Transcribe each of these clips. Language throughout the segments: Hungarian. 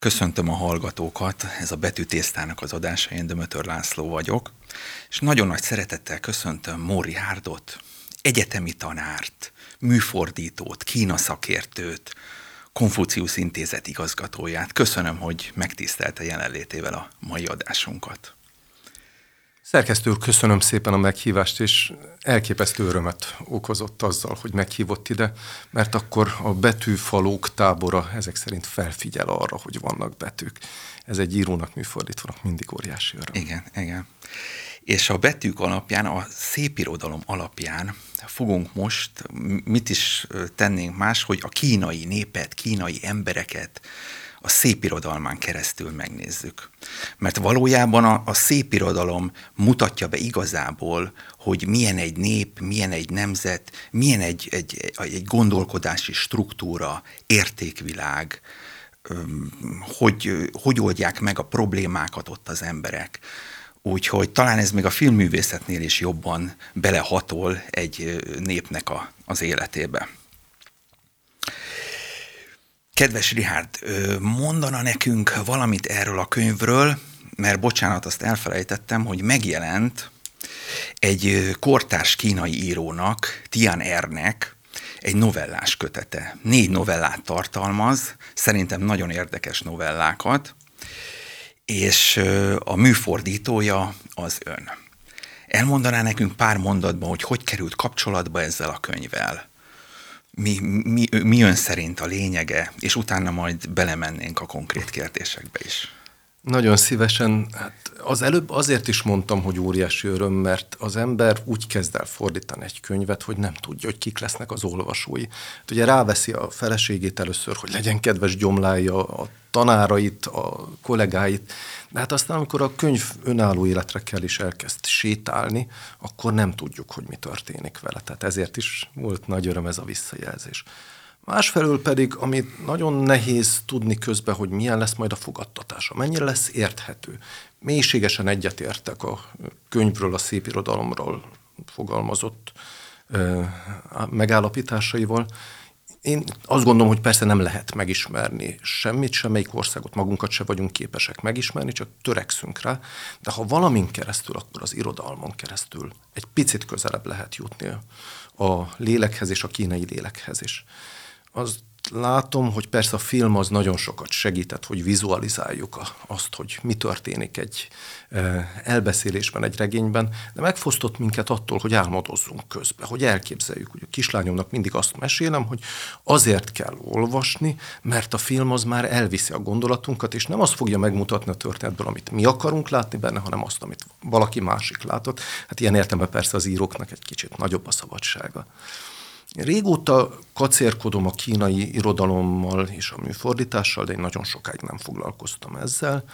Köszöntöm a hallgatókat, ez a Betűtésztának az adása, én Dömötör László vagyok, és nagyon nagy szeretettel köszöntöm Móri Hárdot, egyetemi tanárt, műfordítót, Kína szakértőt, Konfuciusz Intézet igazgatóját. Köszönöm, hogy megtisztelte jelenlétével a mai adásunkat. Szerkesztő úr, köszönöm szépen a meghívást, és elképesztő örömet okozott azzal, hogy meghívott ide, mert akkor a betűfalók tábora ezek szerint felfigyel arra, hogy vannak betűk. Ez egy írónak, műfordítónak mindig óriási öröm. Igen, igen. És a betűk alapján, a szépirodalom alapján fogunk most, mit is tennénk más, hogy a kínai népet, kínai embereket, a szépirodalmán keresztül megnézzük. Mert valójában a, a szépirodalom mutatja be igazából, hogy milyen egy nép, milyen egy nemzet, milyen egy, egy, egy gondolkodási struktúra, értékvilág, hogy, hogy oldják meg a problémákat ott az emberek. Úgyhogy talán ez még a filmművészetnél is jobban belehatol egy népnek a, az életébe. Kedves Rihárd, mondana nekünk valamit erről a könyvről, mert bocsánat, azt elfelejtettem, hogy megjelent egy kortárs kínai írónak, Tian Ernek, egy novellás kötete. Négy novellát tartalmaz, szerintem nagyon érdekes novellákat, és a műfordítója az ön. Elmondaná nekünk pár mondatban, hogy hogy került kapcsolatba ezzel a könyvvel? Mi, mi, mi ön szerint a lényege, és utána majd belemennénk a konkrét kérdésekbe is. Nagyon szívesen. Hát az előbb azért is mondtam, hogy óriási öröm, mert az ember úgy kezd el fordítani egy könyvet, hogy nem tudja, hogy kik lesznek az olvasói. Hát ugye ráveszi a feleségét először, hogy legyen kedves gyomlája, a tanárait, a kollégáit, de hát aztán, amikor a könyv önálló életre kell is elkezd sétálni, akkor nem tudjuk, hogy mi történik vele. Tehát ezért is volt nagy öröm ez a visszajelzés. Másfelől pedig, amit nagyon nehéz tudni közben, hogy milyen lesz majd a fogadtatása, mennyire lesz érthető. Mélységesen egyetértek a könyvről, a szépirodalomról fogalmazott ö, megállapításaival, én azt gondolom, hogy persze nem lehet megismerni semmit, semmelyik országot, magunkat se vagyunk képesek megismerni, csak törekszünk rá, de ha valamin keresztül, akkor az irodalmon keresztül egy picit közelebb lehet jutni a lélekhez és a kínai lélekhez is. Az látom, hogy persze a film az nagyon sokat segített, hogy vizualizáljuk azt, hogy mi történik egy elbeszélésben, egy regényben, de megfosztott minket attól, hogy álmodozzunk közben, hogy elképzeljük. Hogy a kislányomnak mindig azt mesélem, hogy azért kell olvasni, mert a film az már elviszi a gondolatunkat, és nem azt fogja megmutatni a történetből, amit mi akarunk látni benne, hanem azt, amit valaki másik látott. Hát ilyen értelme persze az íróknak egy kicsit nagyobb a szabadsága. Régóta kacérkodom a kínai irodalommal és a műfordítással, de én nagyon sokáig nem foglalkoztam ezzel.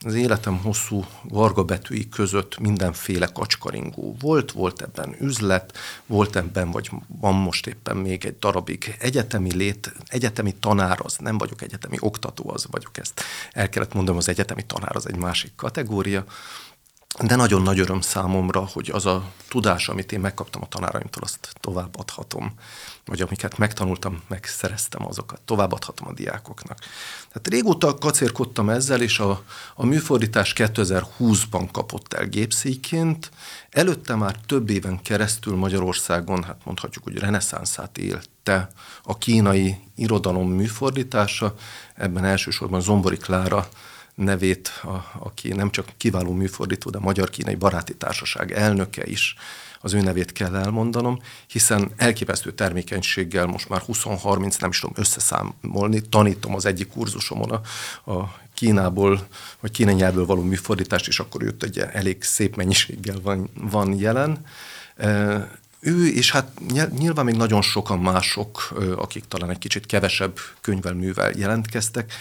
Az életem hosszú varga betűi között mindenféle kacskaringó volt, volt ebben üzlet, volt ebben, vagy van most éppen még egy darabig egyetemi lét, egyetemi tanár, az nem vagyok egyetemi oktató, az vagyok ezt. El kellett mondanom, az egyetemi tanár az egy másik kategória de nagyon nagy öröm számomra, hogy az a tudás, amit én megkaptam a tanáraimtól, azt továbbadhatom, vagy amiket megtanultam, megszereztem azokat, továbbadhatom a diákoknak. Tehát régóta kacérkodtam ezzel, és a, a műfordítás 2020-ban kapott el gépszéként. Előtte már több éven keresztül Magyarországon, hát mondhatjuk, hogy reneszánszát élte a kínai irodalom műfordítása. Ebben elsősorban Zombori Klára nevét, a, aki nem csak kiváló műfordító, de a Magyar-Kínai Baráti Társaság elnöke is, az ő nevét kell elmondanom, hiszen elképesztő termékenységgel most már 20-30, nem is tudom összeszámolni, tanítom az egyik kurzusomon a, a Kínából, vagy kínai nyelvből való műfordítást, és akkor őt egy elég szép mennyiséggel van, van jelen. Ő, és hát nyilván még nagyon sokan mások, akik talán egy kicsit kevesebb könyvvel, művel jelentkeztek,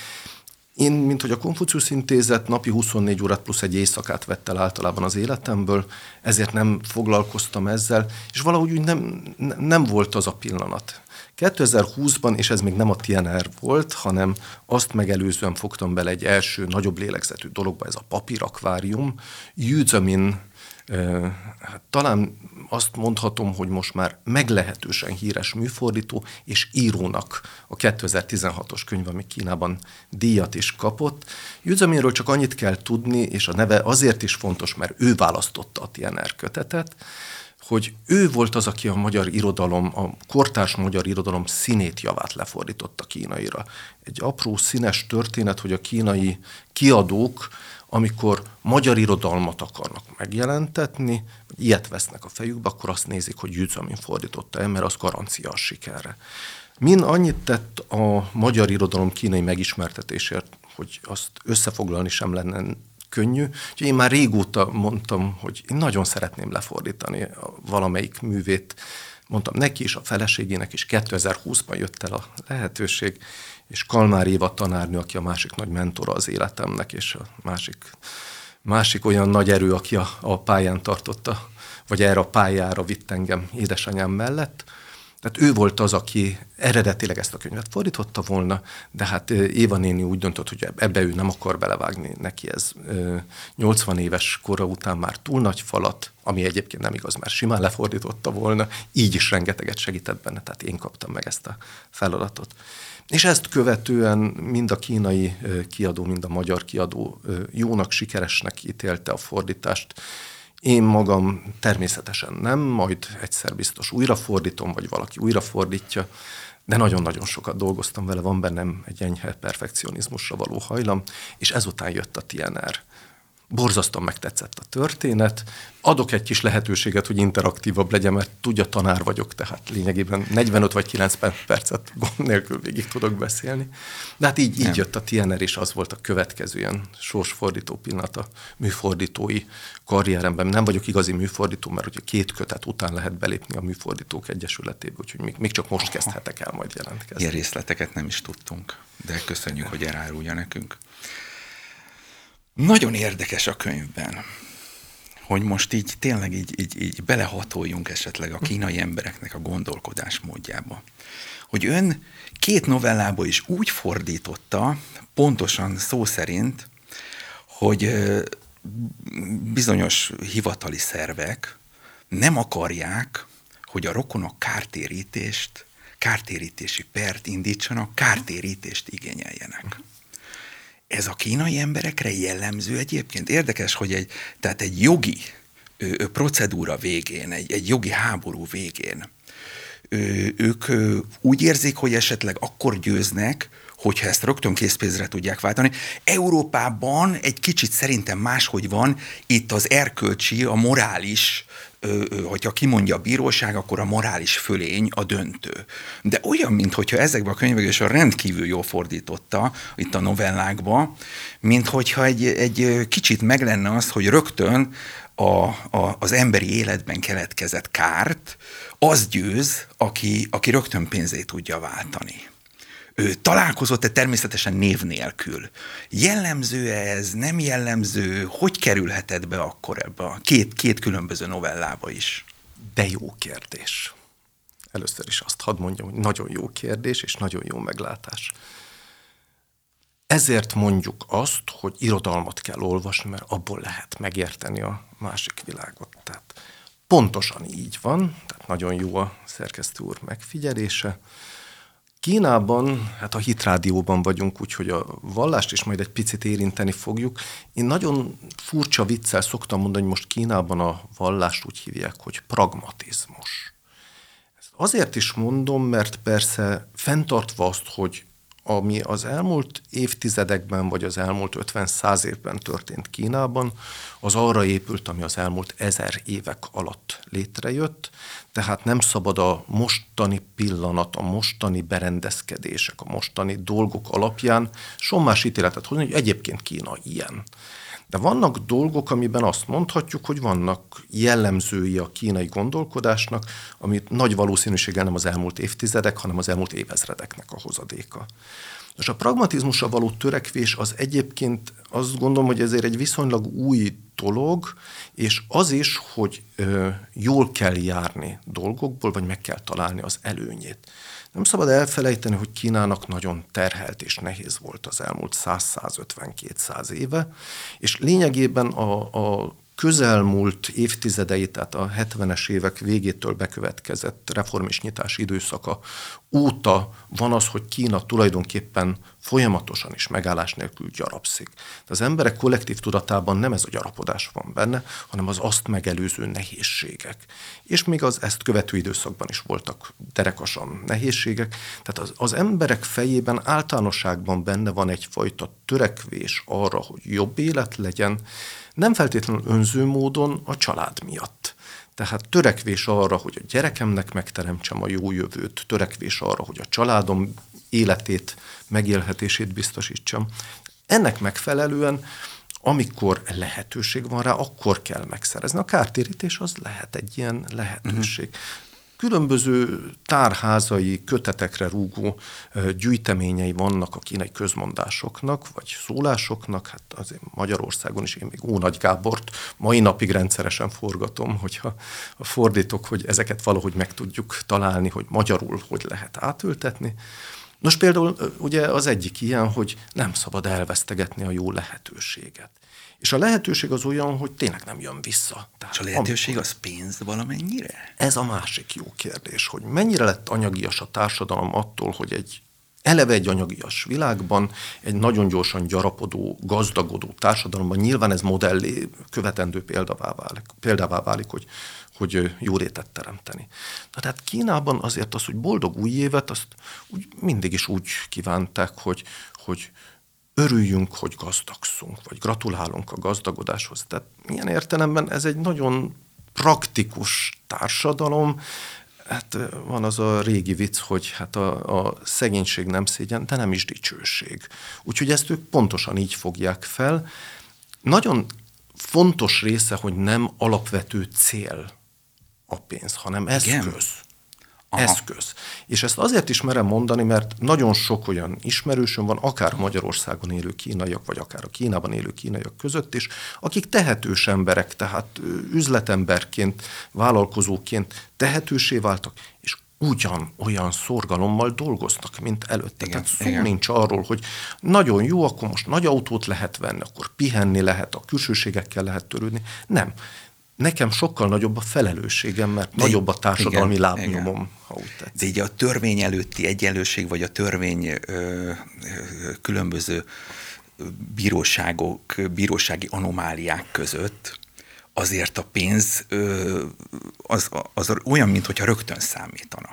én, mint hogy a Konfucius Intézet napi 24 órát plusz egy éjszakát vett el általában az életemből, ezért nem foglalkoztam ezzel, és valahogy úgy nem, nem volt az a pillanat. 2020-ban, és ez még nem a TNR volt, hanem azt megelőzően fogtam bele egy első nagyobb lélegzetű dologba, ez a papírakvárium. Jüzamin, hát talán azt mondhatom, hogy most már meglehetősen híres műfordító és írónak a 2016-os könyv, ami Kínában díjat is kapott. Jüzaminről csak annyit kell tudni, és a neve azért is fontos, mert ő választotta a TNR kötetet, hogy ő volt az, aki a magyar irodalom, a kortárs magyar irodalom színét javát lefordította kínaira. Egy apró színes történet, hogy a kínai kiadók, amikor magyar irodalmat akarnak megjelentetni, ilyet vesznek a fejükbe, akkor azt nézik, hogy Jüzamin fordította el, mert az garancia a sikerre. Min annyit tett a magyar irodalom kínai megismertetésért, hogy azt összefoglalni sem lenne könnyű. Úgyhogy én már régóta mondtam, hogy én nagyon szeretném lefordítani valamelyik művét. Mondtam neki is, a feleségének is, 2020-ban jött el a lehetőség, és Kalmár Éva tanárnő, aki a másik nagy mentora az életemnek, és a másik, másik olyan nagy erő, aki a, a pályán tartotta, vagy erre a pályára vitt engem édesanyám mellett, tehát ő volt az, aki eredetileg ezt a könyvet fordította volna, de hát Éva néni úgy döntött, hogy ebbe ő nem akar belevágni. Neki ez 80 éves kora után már túl nagy falat, ami egyébként nem igaz, mert simán lefordította volna, így is rengeteget segített benne, tehát én kaptam meg ezt a feladatot. És ezt követően mind a kínai kiadó, mind a magyar kiadó jónak, sikeresnek ítélte a fordítást, én magam természetesen nem, majd egyszer biztos újrafordítom, vagy valaki újrafordítja, de nagyon-nagyon sokat dolgoztam vele, van bennem egy enyhe perfekcionizmusra való hajlam, és ezután jött a TNR borzasztóan megtetszett a történet. Adok egy kis lehetőséget, hogy interaktívabb legyen, mert tudja, tanár vagyok, tehát lényegében 45 vagy 90 percet gond nélkül végig tudok beszélni. De hát így, így jött a TNR, és az volt a következő ilyen sorsfordító pillanat a műfordítói karrieremben. Nem vagyok igazi műfordító, mert ugye két kötet után lehet belépni a műfordítók egyesületébe, úgyhogy még, még csak most kezdhetek el majd jelentkezni. Ilyen részleteket nem is tudtunk, de köszönjük, hogy elárulja nekünk. Nagyon érdekes a könyvben, hogy most így tényleg így, így, így belehatoljunk esetleg a kínai embereknek a gondolkodás módjába. Hogy ön két novellába is úgy fordította, pontosan szó szerint, hogy bizonyos hivatali szervek nem akarják, hogy a rokonok kártérítést, kártérítési pert indítsanak, kártérítést igényeljenek. Ez a kínai emberekre jellemző egyébként. Érdekes, hogy egy, tehát egy jogi ö, procedúra végén, egy, egy jogi háború végén ö, ők ö, úgy érzik, hogy esetleg akkor győznek, hogyha ezt rögtön készpénzre tudják váltani. Európában egy kicsit szerintem máshogy van, itt az erkölcsi, a morális hogyha kimondja a bíróság, akkor a morális fölény a döntő. De olyan, mintha ezekben a könyvekben is a rendkívül jól fordította, itt a novellákba, mint hogyha egy, egy kicsit meg lenne az, hogy rögtön a, a, az emberi életben keletkezett kárt, az győz, aki, aki rögtön pénzét tudja váltani. Találkozott-e természetesen név nélkül? Jellemző ez, nem jellemző? Hogy kerülhetett be akkor ebbe a két, két különböző novellába is? De jó kérdés. Először is azt hadd mondjam, hogy nagyon jó kérdés, és nagyon jó meglátás. Ezért mondjuk azt, hogy irodalmat kell olvasni, mert abból lehet megérteni a másik világot. Tehát pontosan így van, tehát nagyon jó a szerkesztő úr megfigyelése. Kínában, hát a hitrádióban vagyunk, úgyhogy a vallást is majd egy picit érinteni fogjuk. Én nagyon furcsa viccel szoktam mondani, hogy most Kínában a vallást úgy hívják, hogy pragmatizmus. Ezt azért is mondom, mert persze fenntartva azt, hogy ami az elmúlt évtizedekben, vagy az elmúlt 50-100 évben történt Kínában, az arra épült, ami az elmúlt ezer évek alatt létrejött, tehát nem szabad a mostani pillanat, a mostani berendezkedések, a mostani dolgok alapján sommás ítéletet hozni, hogy egyébként Kína ilyen. De vannak dolgok, amiben azt mondhatjuk, hogy vannak jellemzői a kínai gondolkodásnak, amit nagy valószínűséggel nem az elmúlt évtizedek, hanem az elmúlt évezredeknek a hozadéka. Most a pragmatizmusra való törekvés az egyébként azt gondolom, hogy ezért egy viszonylag új dolog, és az is, hogy ö, jól kell járni dolgokból, vagy meg kell találni az előnyét. Nem szabad elfelejteni, hogy Kínának nagyon terhelt és nehéz volt az elmúlt 100-150-200 éve, és lényegében a, a közelmúlt évtizedei, tehát a 70-es évek végétől bekövetkezett reform és nyitás időszaka óta van az, hogy Kína tulajdonképpen folyamatosan is megállás nélkül gyarapszik. De az emberek kollektív tudatában nem ez a gyarapodás van benne, hanem az azt megelőző nehézségek. És még az ezt követő időszakban is voltak derekasan nehézségek. Tehát az, az emberek fejében általánosságban benne van egyfajta törekvés arra, hogy jobb élet legyen, nem feltétlenül önző módon a család miatt. Tehát törekvés arra, hogy a gyerekemnek megteremtsem a jó jövőt, törekvés arra, hogy a családom életét, megélhetését biztosítsam. Ennek megfelelően amikor lehetőség van rá, akkor kell megszerezni. A kártérítés az lehet egy ilyen lehetőség. Uh-huh különböző tárházai, kötetekre rúgó gyűjteményei vannak a kínai közmondásoknak, vagy szólásoknak. Hát azért Magyarországon is én még Ónagy Gábort mai napig rendszeresen forgatom, hogyha fordítok, hogy ezeket valahogy meg tudjuk találni, hogy magyarul hogy lehet átültetni. Nos, például ugye az egyik ilyen, hogy nem szabad elvesztegetni a jó lehetőséget. És a lehetőség az olyan, hogy tényleg nem jön vissza. Tehát és a lehetőség amikor, az pénz valamennyire? Ez a másik jó kérdés, hogy mennyire lett anyagias a társadalom attól, hogy egy eleve egy anyagias világban, egy nagyon gyorsan gyarapodó, gazdagodó társadalomban nyilván ez modellé követendő példává válik, példává válik hogy, hogy jó rétet teremteni. Na tehát Kínában azért az, hogy boldog új évet, azt úgy, mindig is úgy kívánták, hogy, hogy örüljünk, hogy gazdagszunk, vagy gratulálunk a gazdagodáshoz. Tehát milyen értelemben ez egy nagyon praktikus társadalom, Hát van az a régi vicc, hogy hát a, a szegénység nem szégyen, de nem is dicsőség. Úgyhogy ezt ők pontosan így fogják fel. Nagyon fontos része, hogy nem alapvető cél a pénz, hanem eszköz. Igen. Aha. eszköz. És ezt azért is merem mondani, mert nagyon sok olyan ismerősöm van, akár Magyarországon élő kínaiak, vagy akár a Kínában élő kínaiak között is, akik tehetős emberek, tehát üzletemberként, vállalkozóként tehetősé váltak, és ugyan olyan szorgalommal dolgoznak, mint előtte. Igen, Tehát szó igen. nincs arról, hogy nagyon jó, akkor most nagy autót lehet venni, akkor pihenni lehet, a külsőségekkel lehet törődni. Nem nekem sokkal nagyobb a felelősségem, mert De nagyobb a társadalmi igen, lábnyomom, igen. ha úgy tetszik. De így a törvény előtti egyenlőség, vagy a törvény ö, ö, különböző bíróságok, bírósági anomáliák között azért a pénz ö, az, az olyan, mintha rögtön számítana.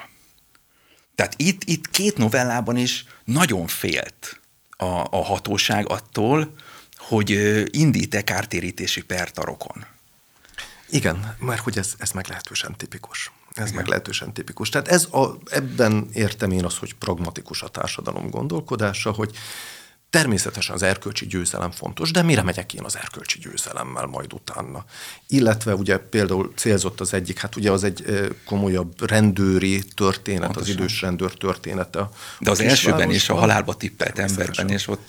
Tehát itt, itt két novellában is nagyon félt a, a hatóság attól, hogy indít-e kártérítési pertarokon. Igen, mert hogy ez, ez meglehetősen tipikus. Ez Igen. meglehetősen tipikus. Tehát ez a, ebben értem én az, hogy pragmatikus a társadalom gondolkodása, hogy Természetesen az erkölcsi győzelem fontos, de mire megyek én az erkölcsi győzelemmel majd utána? Illetve ugye például célzott az egyik, hát ugye az egy komolyabb rendőri történet, Pontosan. az idős rendőr története. De az elsőben is a halálba tippelt emberben, és ott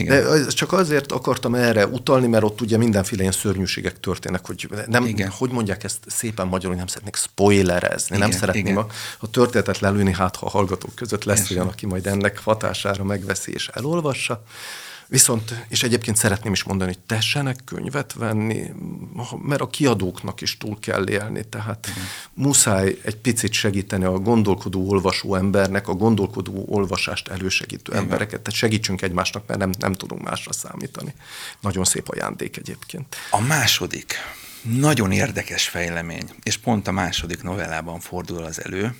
igen. De csak azért akartam erre utalni, mert ott ugye mindenféle ilyen szörnyűségek történnek, hogy nem, Igen. hogy mondják ezt szépen magyarul, nem szeretnék spoilerezni, Igen, nem szeretném Igen. A, a történetet lelőni, hát ha a hallgatók között lesz Igen. olyan, aki majd ennek hatására megveszi és elolvassa. Viszont, és egyébként szeretném is mondani, hogy tessenek könyvet venni, mert a kiadóknak is túl kell élni, tehát uh-huh. muszáj egy picit segíteni a gondolkodó olvasó embernek, a gondolkodó olvasást elősegítő uh-huh. embereket, tehát segítsünk egymásnak, mert nem, nem tudunk másra számítani. Nagyon szép ajándék egyébként. A második, nagyon érdekes fejlemény, és pont a második novellában fordul az elő,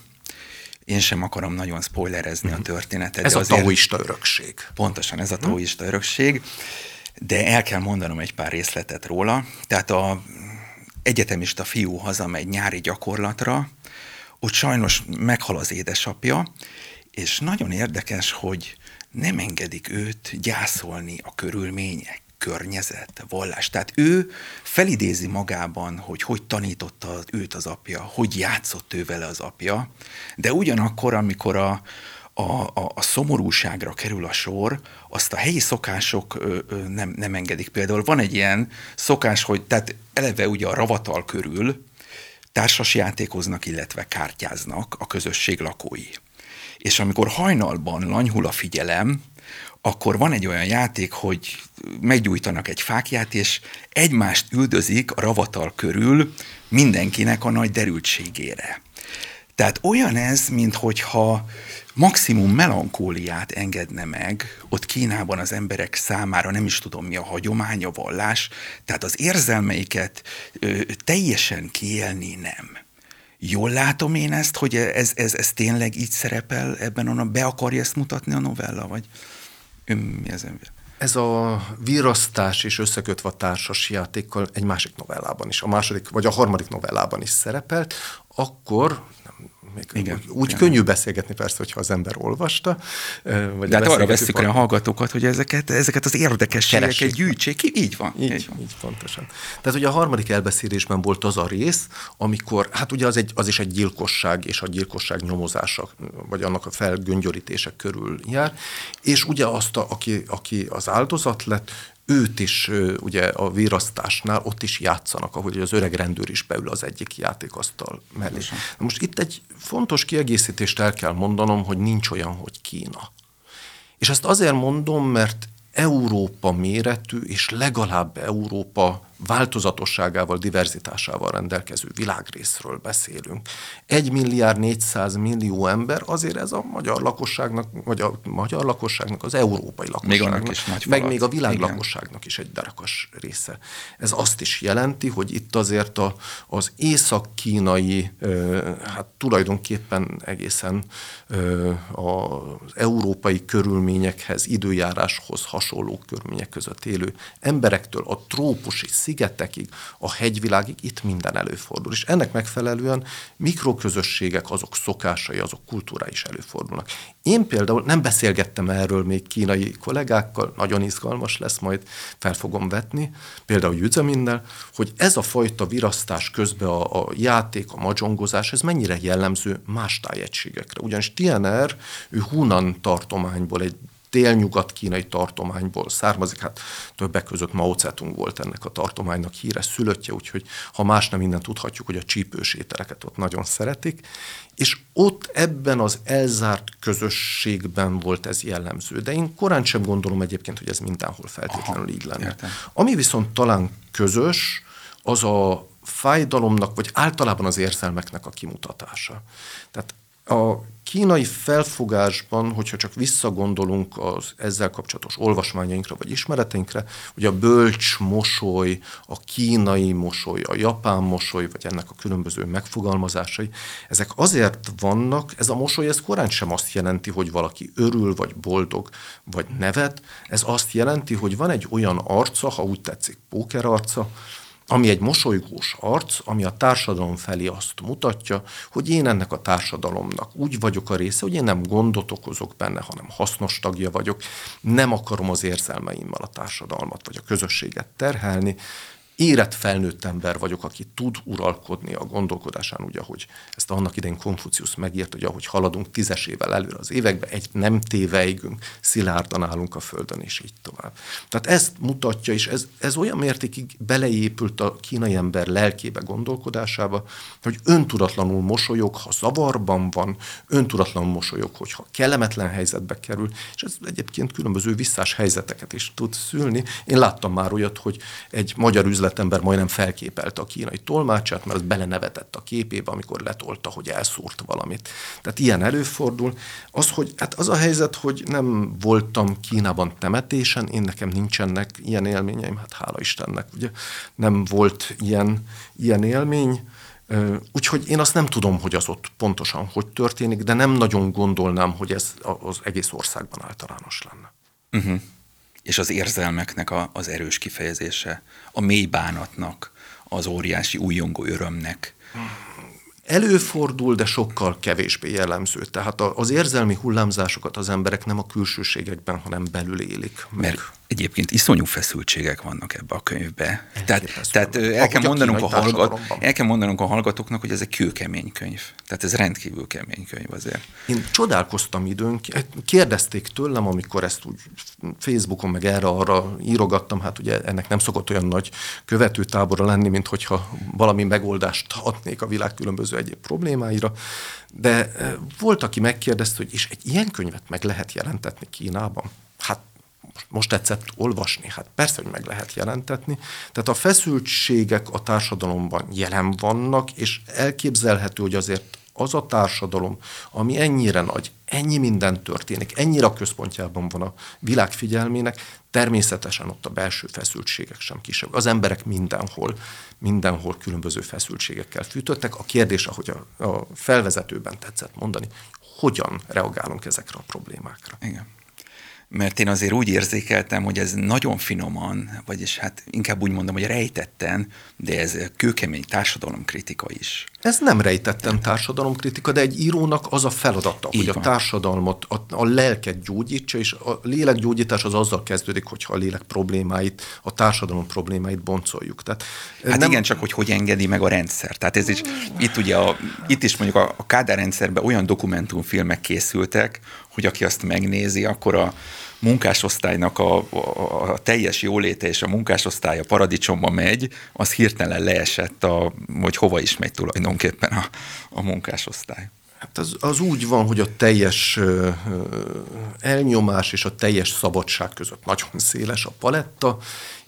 én sem akarom nagyon spoilerezni a mhm. történetet. Ez a taoista örökség. Pontosan, ez a mhm. taoista örökség, de el kell mondanom egy pár részletet róla. Tehát a egyetemista fiú hazamegy nyári gyakorlatra, ott sajnos meghal az édesapja, és nagyon érdekes, hogy nem engedik őt gyászolni a körülmények környezet, vallás. Tehát ő felidézi magában, hogy hogy tanította őt az apja, hogy játszott ő vele az apja, de ugyanakkor, amikor a, a, a, a szomorúságra kerül a sor, azt a helyi szokások ö, ö, nem, nem engedik. Például van egy ilyen szokás, hogy tehát eleve ugye a ravatal körül társas játékoznak, illetve kártyáznak a közösség lakói. És amikor hajnalban lanyhul a figyelem, akkor van egy olyan játék, hogy meggyújtanak egy fákját, és egymást üldözik a ravatal körül mindenkinek a nagy derültségére. Tehát olyan ez, minthogyha maximum melankóliát engedne meg ott Kínában az emberek számára, nem is tudom mi a hagyomány, a vallás, tehát az érzelmeiket ö, teljesen kiélni nem. Jól látom én ezt, hogy ez, ez, ez tényleg így szerepel ebben a be akarja ezt mutatni a novella, vagy mi ez? Ez a virasztás és összekötve a társas játékkal egy másik novellában is, a második vagy a harmadik novellában is szerepelt, akkor még Igen, úgy, úgy könnyű beszélgetni persze, hogyha az ember olvasta. Vagy De hát arra veszük a hallgatókat, hogy ezeket, ezeket az érdekességeket Keresik. gyűjtsék. Így van. Így, így, van. így pontosan. Tehát ugye a harmadik elbeszélésben volt az a rész, amikor, hát ugye az, egy, az is egy gyilkosság és a gyilkosság nyomozása, vagy annak a felgöngyörítése körül jár, és ugye azt, a, aki, aki az áldozat lett, őt is ugye a virasztásnál ott is játszanak, ahogy az öreg rendőr is beül az egyik játékasztal mellé. Most itt egy fontos kiegészítést el kell mondanom, hogy nincs olyan, hogy Kína. És ezt azért mondom, mert Európa méretű és legalább Európa változatosságával, diverzitásával rendelkező világrészről beszélünk. Egy milliárd 400 millió ember, azért ez a magyar lakosságnak, vagy a magyar lakosságnak, az európai lakosságnak, még is nagy meg még a világ Igen. lakosságnak is egy darakas része. Ez azt is jelenti, hogy itt azért a, az észak-kínai, hát tulajdonképpen egészen az európai körülményekhez, időjáráshoz hasonló körülmények között élő emberektől a trópusi szigetekig, a hegyvilágig, itt minden előfordul. És ennek megfelelően mikroközösségek, azok szokásai, azok kultúrái is előfordulnak. Én például nem beszélgettem erről még kínai kollégákkal, nagyon izgalmas lesz, majd fel fogom vetni, például Jüzeminnel, hogy ez a fajta virasztás közben a, a játék, a magyongozás, ez mennyire jellemző más tájegységekre. Ugyanis TNR, ő Hunan tartományból egy délnyugat-kínai tartományból származik, hát többek között Mao Zedong volt ennek a tartománynak híres szülöttje, úgyhogy ha más nem innen tudhatjuk, hogy a csípős ételeket ott nagyon szeretik, és ott ebben az elzárt közösségben volt ez jellemző. De én korán sem gondolom egyébként, hogy ez mindenhol feltétlenül Aha, így lenne. Értem. Ami viszont talán közös, az a fájdalomnak, vagy általában az érzelmeknek a kimutatása. Tehát a kínai felfogásban, hogyha csak visszagondolunk az ezzel kapcsolatos olvasmányainkra vagy ismereteinkre, hogy a bölcs mosoly, a kínai mosoly, a japán mosoly, vagy ennek a különböző megfogalmazásai, ezek azért vannak, ez a mosoly, ez korán sem azt jelenti, hogy valaki örül, vagy boldog, vagy nevet, ez azt jelenti, hogy van egy olyan arca, ha úgy tetszik, póker arca, ami egy mosolygós arc, ami a társadalom felé azt mutatja, hogy én ennek a társadalomnak úgy vagyok a része, hogy én nem gondot okozok benne, hanem hasznos tagja vagyok, nem akarom az érzelmeimmel a társadalmat vagy a közösséget terhelni, érett felnőtt ember vagyok, aki tud uralkodni a gondolkodásán, ugye, ahogy ezt annak idején Konfucius megírt, hogy ahogy haladunk tízesével előre az évekbe, egy nem téveigünk, szilárdan állunk a földön, és így tovább. Tehát ezt mutatja, és ez, ez olyan mértékig beleépült a kínai ember lelkébe, gondolkodásába, hogy öntudatlanul mosolyog, ha zavarban van, öntudatlanul mosolyog, hogyha kellemetlen helyzetbe kerül, és ez egyébként különböző visszás helyzeteket is tud szülni. Én láttam már olyat, hogy egy magyar üzlet üzletember majdnem felképelte a kínai tolmácsát, mert az belenevetett a képébe, amikor letolta, hogy elszúrt valamit. Tehát ilyen előfordul. Az, hogy, hát az a helyzet, hogy nem voltam Kínában temetésen, én nekem nincsenek ilyen élményeim, hát hála Istennek, ugye nem volt ilyen, ilyen élmény. Úgyhogy én azt nem tudom, hogy az ott pontosan hogy történik, de nem nagyon gondolnám, hogy ez az egész országban általános lenne. Uh-huh és az érzelmeknek a, az erős kifejezése, a mély bánatnak, az óriási újongó örömnek. Előfordul, de sokkal kevésbé jellemző. Tehát az érzelmi hullámzásokat az emberek nem a külsőségekben, hanem belül élik. Meg. Mert Egyébként iszonyú feszültségek vannak ebbe a könyvbe. Tehát, tehát el, kell mondanunk a hallgat, el kell mondanunk a hallgatóknak, hogy ez egy kőkemény könyv. Tehát ez rendkívül kemény könyv azért. Én csodálkoztam időn, kérdezték tőlem, amikor ezt úgy Facebookon meg erre arra írogattam, hát ugye ennek nem szokott olyan nagy követőtábora lenni, mint hogyha valami megoldást adnék a világ különböző egyéb problémáira, de volt, aki megkérdezte, hogy és egy ilyen könyvet meg lehet jelentetni Kínában? Most tetszett olvasni, hát persze, hogy meg lehet jelentetni. Tehát a feszültségek a társadalomban jelen vannak, és elképzelhető, hogy azért az a társadalom, ami ennyire nagy, ennyi minden történik, ennyire a központjában van a világ figyelmének, természetesen ott a belső feszültségek sem kisebb. Az emberek mindenhol, mindenhol különböző feszültségekkel fűtöttek. A kérdés, ahogy a, a felvezetőben tetszett mondani, hogyan reagálunk ezekre a problémákra. Igen mert én azért úgy érzékeltem, hogy ez nagyon finoman, vagyis hát inkább úgy mondom, hogy rejtetten, de ez kőkemény társadalomkritika is. Ez nem rejtettem társadalomkritika, de egy írónak az a feladata, Így hogy van. a társadalmat, a, a lelket gyógyítsa, és a lélekgyógyítás az azzal kezdődik, hogyha a lélek problémáit, a társadalom problémáit boncoljuk. Tehát hát nem... igen, csak hogy hogy engedi meg a rendszer. Tehát ez is, itt ugye, a, itt is mondjuk a, a Kádár rendszerben olyan dokumentumfilmek készültek, hogy aki azt megnézi, akkor a munkásosztálynak a, a, a teljes jóléte és a munkásosztálya paradicsomba megy, az hirtelen leesett, a, hogy hova is megy tulajdonképpen a, a munkásosztály. Hát az, az úgy van, hogy a teljes elnyomás és a teljes szabadság között nagyon széles a paletta,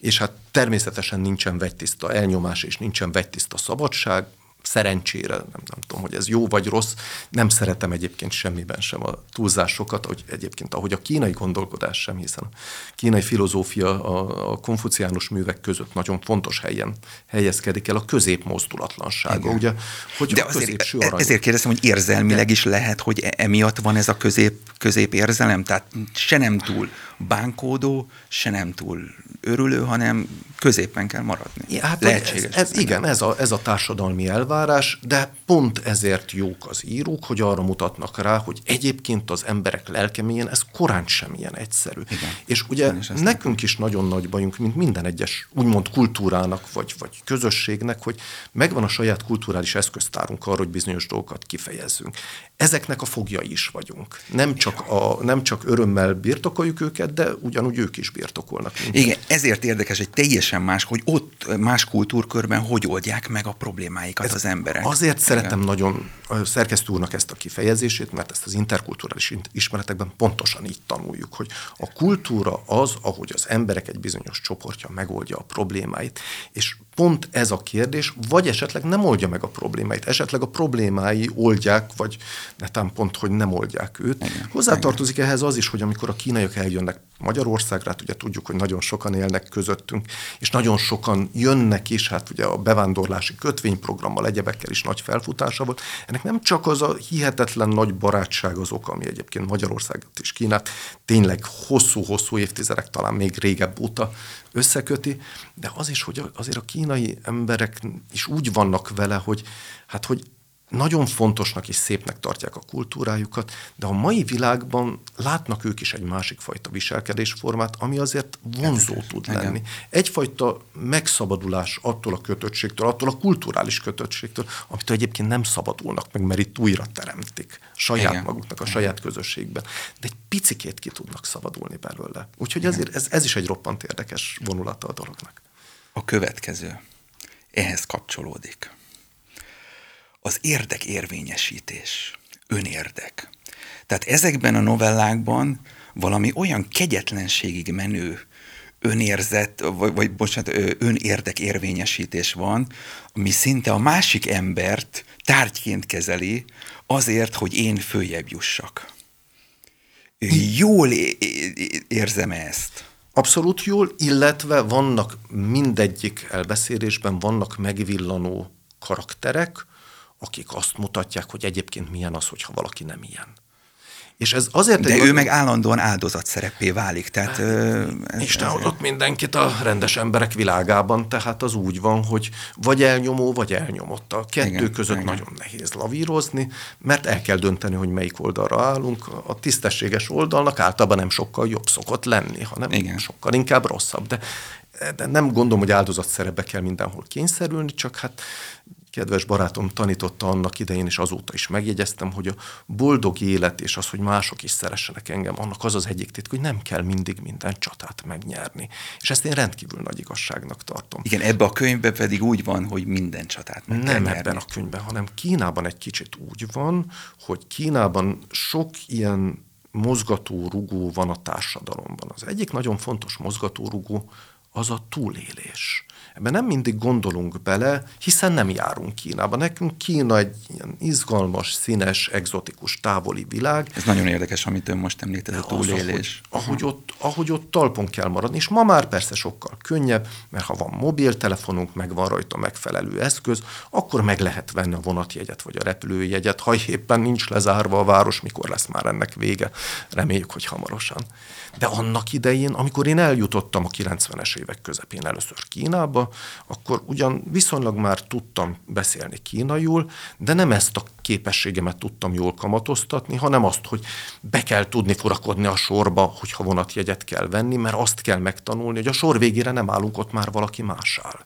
és hát természetesen nincsen vegytiszta elnyomás és nincsen vegytiszta szabadság, szerencsére, nem, nem tudom, hogy ez jó vagy rossz, nem szeretem egyébként semmiben sem a túlzásokat, hogy egyébként ahogy a kínai gondolkodás sem, hiszen a kínai filozófia a, a konfuciánus művek között nagyon fontos helyen helyezkedik el a középmozdulatlansága, Igen. ugye, hogy De azért, arany... ezért kérdeztem, hogy érzelmileg is lehet, hogy e- emiatt van ez a közép, közép érzelem, tehát se nem túl bánkódó, se nem túl örülő, hanem középen kell maradni. Ja, hát Lehetséges. Ez, ez, igen, ez a, ez a társadalmi elvárás, de pont ezért jók az írók, hogy arra mutatnak rá, hogy egyébként az emberek lelkeményen ez korán sem ilyen egyszerű. Igen. És ugye is nekünk is nagyon nagy bajunk, mint minden egyes úgymond kultúrának, vagy, vagy közösségnek, hogy megvan a saját kulturális eszköztárunk arra, hogy bizonyos dolgokat kifejezzünk. Ezeknek a fogjai is vagyunk. Nem csak, a, nem csak örömmel birtokoljuk őket, de ugyanúgy ők is birtokolnak. Minket. Igen, ezért érdekes, hogy teljesen más, hogy ott más kultúrkörben hogy oldják meg a problémáikat Ez az emberek. Azért Igen. szeretem nagyon a szerkesztő úrnak ezt a kifejezését, mert ezt az interkulturális ismeretekben pontosan így tanuljuk, hogy a kultúra az, ahogy az emberek egy bizonyos csoportja megoldja a problémáit, és pont ez a kérdés, vagy esetleg nem oldja meg a problémáit, esetleg a problémái oldják, vagy netán pont, hogy nem oldják őt. Igen, Hozzátartozik igen. ehhez az is, hogy amikor a kínaiak eljönnek Magyarországra, hát ugye tudjuk, hogy nagyon sokan élnek közöttünk, és nagyon sokan jönnek is, hát ugye a bevándorlási kötvényprogrammal, egyebekkel is nagy felfutása volt. Ennek nem csak az a hihetetlen nagy barátság az oka, ami egyébként Magyarországot és Kínát tényleg hosszú-hosszú évtizedek, talán még régebb óta összeköti, de az is, hogy azért a kínai emberek is úgy vannak vele, hogy hát, hogy nagyon fontosnak és szépnek tartják a kultúrájukat, de a mai világban látnak ők is egy másik fajta viselkedésformát, ami azért vonzó Igen. tud lenni. Igen. Egyfajta megszabadulás attól a kötöttségtől, attól a kulturális kötöttségtől, amit egyébként nem szabadulnak meg, mert itt újra teremtik saját Igen. maguknak, a saját közösségben. De egy picikét ki tudnak szabadulni belőle. Úgyhogy ezért ez, ez is egy roppant érdekes vonulata a dolognak. A következő ehhez kapcsolódik az érdekérvényesítés, önérdek. Tehát ezekben a novellákban valami olyan kegyetlenségig menő önérzet, vagy, vagy bocsánat, önérdek érvényesítés van, ami szinte a másik embert tárgyként kezeli azért, hogy én följebb jussak. Jól érzem ezt. Abszolút jól, illetve vannak mindegyik elbeszélésben vannak megvillanó karakterek, akik azt mutatják, hogy egyébként milyen az, hogyha valaki nem ilyen. És ez azért De ő meg állandóan áldozat szerepé válik. Tehát, ez, Isten ez, ott mindenkit a rendes emberek világában, tehát az úgy van, hogy vagy elnyomó, vagy elnyomott. A kettő igen, között igen. nagyon nehéz lavírozni, mert el kell dönteni, hogy melyik oldalra állunk. A tisztességes oldalnak általában nem sokkal jobb szokott lenni, hanem igen. sokkal inkább rosszabb. De de nem gondolom, hogy áldozat szerepbe kell mindenhol kényszerülni, csak hát kedves barátom tanította annak idején, és azóta is megjegyeztem, hogy a boldog élet és az, hogy mások is szeressenek engem, annak az az egyik titk, hogy nem kell mindig minden csatát megnyerni. És ezt én rendkívül nagy igazságnak tartom. Igen, ebbe a könyvben pedig úgy van, hogy minden csatát meg Nem kell ebben a könyvben, hanem Kínában egy kicsit úgy van, hogy Kínában sok ilyen mozgató rugó van a társadalomban. Az egyik nagyon fontos mozgató rugó az a túlélés. Ebben nem mindig gondolunk bele, hiszen nem járunk Kínába. Nekünk Kína egy ilyen izgalmas, színes, egzotikus, távoli világ. Ez nagyon érdekes, amit ön most említett, a túlélés. Az, ahogy, ahogy, ott, ahogy ott talpon kell maradni, és ma már persze sokkal könnyebb, mert ha van mobiltelefonunk, meg van rajta megfelelő eszköz, akkor meg lehet venni a vonatjegyet vagy a repülőjegyet, ha éppen nincs lezárva a város, mikor lesz már ennek vége. Reméljük, hogy hamarosan. De annak idején, amikor én eljutottam a 90-es évek közepén először Kínába, akkor ugyan viszonylag már tudtam beszélni kínaiul, de nem ezt a képességemet tudtam jól kamatoztatni, hanem azt, hogy be kell tudni furakodni a sorba, hogyha vonatjegyet kell venni, mert azt kell megtanulni, hogy a sor végére nem állunk ott már valaki más áll.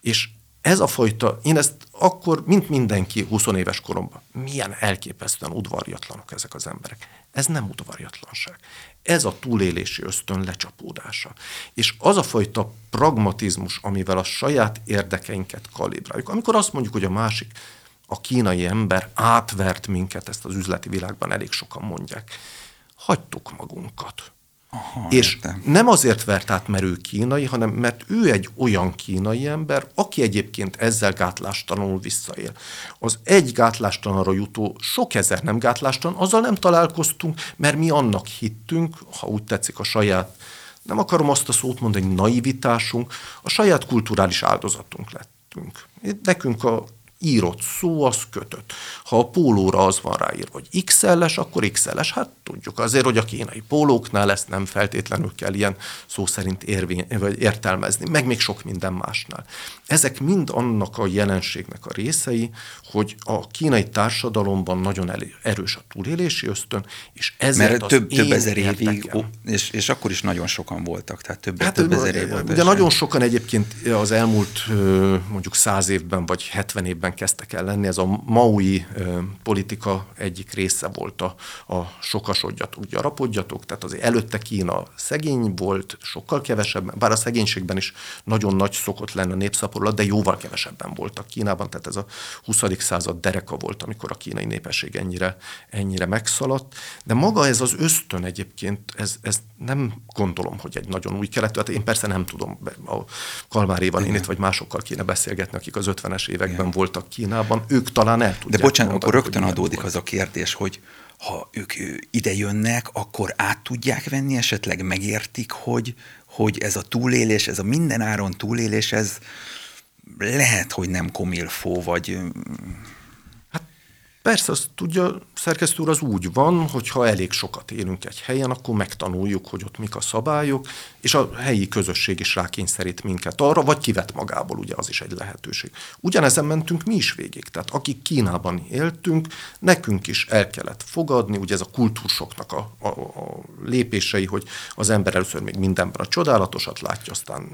És ez a fajta, én ezt akkor, mint mindenki 20 éves koromban, milyen elképesztően udvarjatlanok ezek az emberek. Ez nem udvarjatlanság. Ez a túlélési ösztön lecsapódása. És az a fajta pragmatizmus, amivel a saját érdekeinket kalibráljuk. Amikor azt mondjuk, hogy a másik, a kínai ember átvert minket, ezt az üzleti világban elég sokan mondják, hagytuk magunkat. Aha, és értem. nem azért vert át, mert ő kínai, hanem mert ő egy olyan kínai ember, aki egyébként ezzel gátlástalanul visszaél. Az egy gátlástalanra jutó sok ezer nem gátlástalan, azzal nem találkoztunk, mert mi annak hittünk, ha úgy tetszik a saját, nem akarom azt a szót mondani, naivitásunk, a saját kulturális áldozatunk lettünk. Nekünk a írott szó az kötött. Ha a pólóra az van ráírva, hogy XL-es, akkor XL-es. Hát tudjuk azért, hogy a kínai pólóknál ezt nem feltétlenül kell ilyen szó szerint érvény, vagy értelmezni, meg még sok minden másnál. Ezek mind annak a jelenségnek a részei, hogy a kínai társadalomban nagyon erős a túlélési ösztön, és ezért Mert több, több ezer évig, ó, és, és akkor is nagyon sokan voltak, tehát több, hát, több ezer év volt. Ugye nagyon sokan egyébként az elmúlt mondjuk száz évben vagy 70 évben kezdtek el lenni. Ez a maui politika egyik része volt a, a sokasodjatok, gyarapodjatok, tehát azért előtte Kína szegény volt, sokkal kevesebb, bár a szegénységben is nagyon nagy szokott lenne a népszaporulat, de jóval kevesebben voltak Kínában, tehát ez a 20. század dereka volt, amikor a kínai népesség ennyire, ennyire megszaladt. De maga ez az ösztön egyébként, ez, ez nem gondolom, hogy egy nagyon új keletű, hát én persze nem tudom, a Kalmár Évan vagy másokkal kéne beszélgetni, akik az 50-es években Igen. voltak Kínában, ők talán el tudják. De bocsánat, mondani, akkor rögtön adódik az a kérdés, hogy ha ők ide jönnek, akkor át tudják venni, esetleg megértik, hogy, hogy ez a túlélés, ez a mindenáron túlélés, ez lehet, hogy nem komilfó, vagy Persze, azt tudja, szerkesztő úr, az úgy van, hogy ha elég sokat élünk egy helyen, akkor megtanuljuk, hogy ott mik a szabályok, és a helyi közösség is rákényszerít minket arra, vagy kivet magából, ugye az is egy lehetőség. Ugyanezen mentünk mi is végig. Tehát akik Kínában éltünk, nekünk is el kellett fogadni, ugye ez a kultúrsoknak a, a, a lépései, hogy az ember először még mindenben a csodálatosat látja, aztán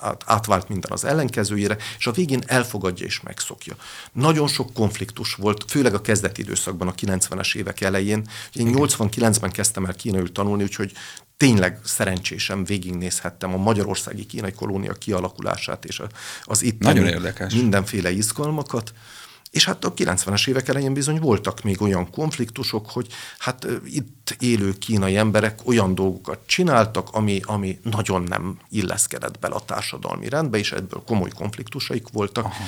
át, átvált minden az ellenkezőjére, és a végén elfogadja és megszokja. Nagyon sok konfliktus volt, főleg a a kezdeti időszakban, a 90-es évek elején. Én 89-ben kezdtem el kínaiul tanulni, úgyhogy tényleg szerencsésen végignézhettem a magyarországi kínai kolónia kialakulását és az itt Nagyon érdekes. mindenféle izgalmakat. És hát a 90-es évek elején bizony voltak még olyan konfliktusok, hogy hát itt élő kínai emberek olyan dolgokat csináltak, ami, ami nagyon nem illeszkedett bele a társadalmi rendbe, és ebből komoly konfliktusaik voltak. Aha.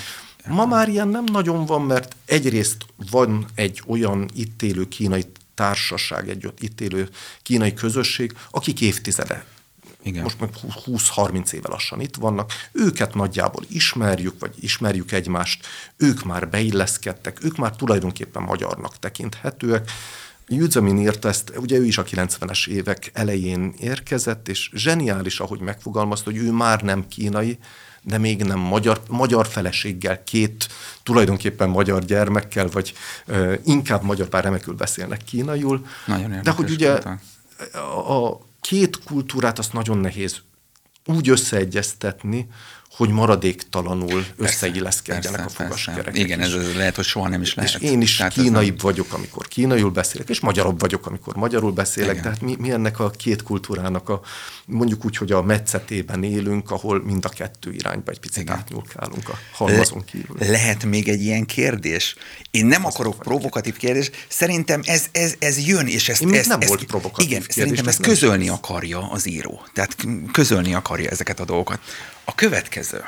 Ma már ilyen nem nagyon van, mert egyrészt van egy olyan itt élő kínai társaság, egy itt élő kínai közösség, akik évtizede igen. most meg 20-30 éve lassan itt vannak, őket nagyjából ismerjük, vagy ismerjük egymást, ők már beilleszkedtek, ők már tulajdonképpen magyarnak tekinthetőek, Judzamin írta ezt, ugye ő is a 90-es évek elején érkezett, és zseniális, ahogy megfogalmazta, hogy ő már nem kínai, de még nem magyar, magyar feleséggel, két tulajdonképpen magyar gyermekkel, vagy uh, inkább magyar, bár remekül beszélnek kínaiul. Nagyon de hogy ugye a, a két kultúrát azt nagyon nehéz úgy összeegyeztetni, hogy maradéktalanul összeilleszkedjenek a fogaskerekek. Igen, ez, ez lehet, hogy soha nem is lehet. És én is tehát kínaibb nem... vagyok, amikor kínaiul beszélek, és magyarabb vagyok, amikor magyarul beszélek. Igen. Tehát mi, mi ennek a két kultúrának a, mondjuk úgy, hogy a metszetében élünk, ahol mind a kettő irányba egy picit Igen. átnyúlkálunk a halmazon kívül. Le, lehet még egy ilyen kérdés? Én nem Az akarok provokatív kérdés, szerintem ez, ez, ez jön, és ezt... Én ezt, nem ezt, volt provokatív Igen, kérdés, szerintem ezt közölni akarja az író. Tehát közölni akarja ezeket a dolgokat. A következő.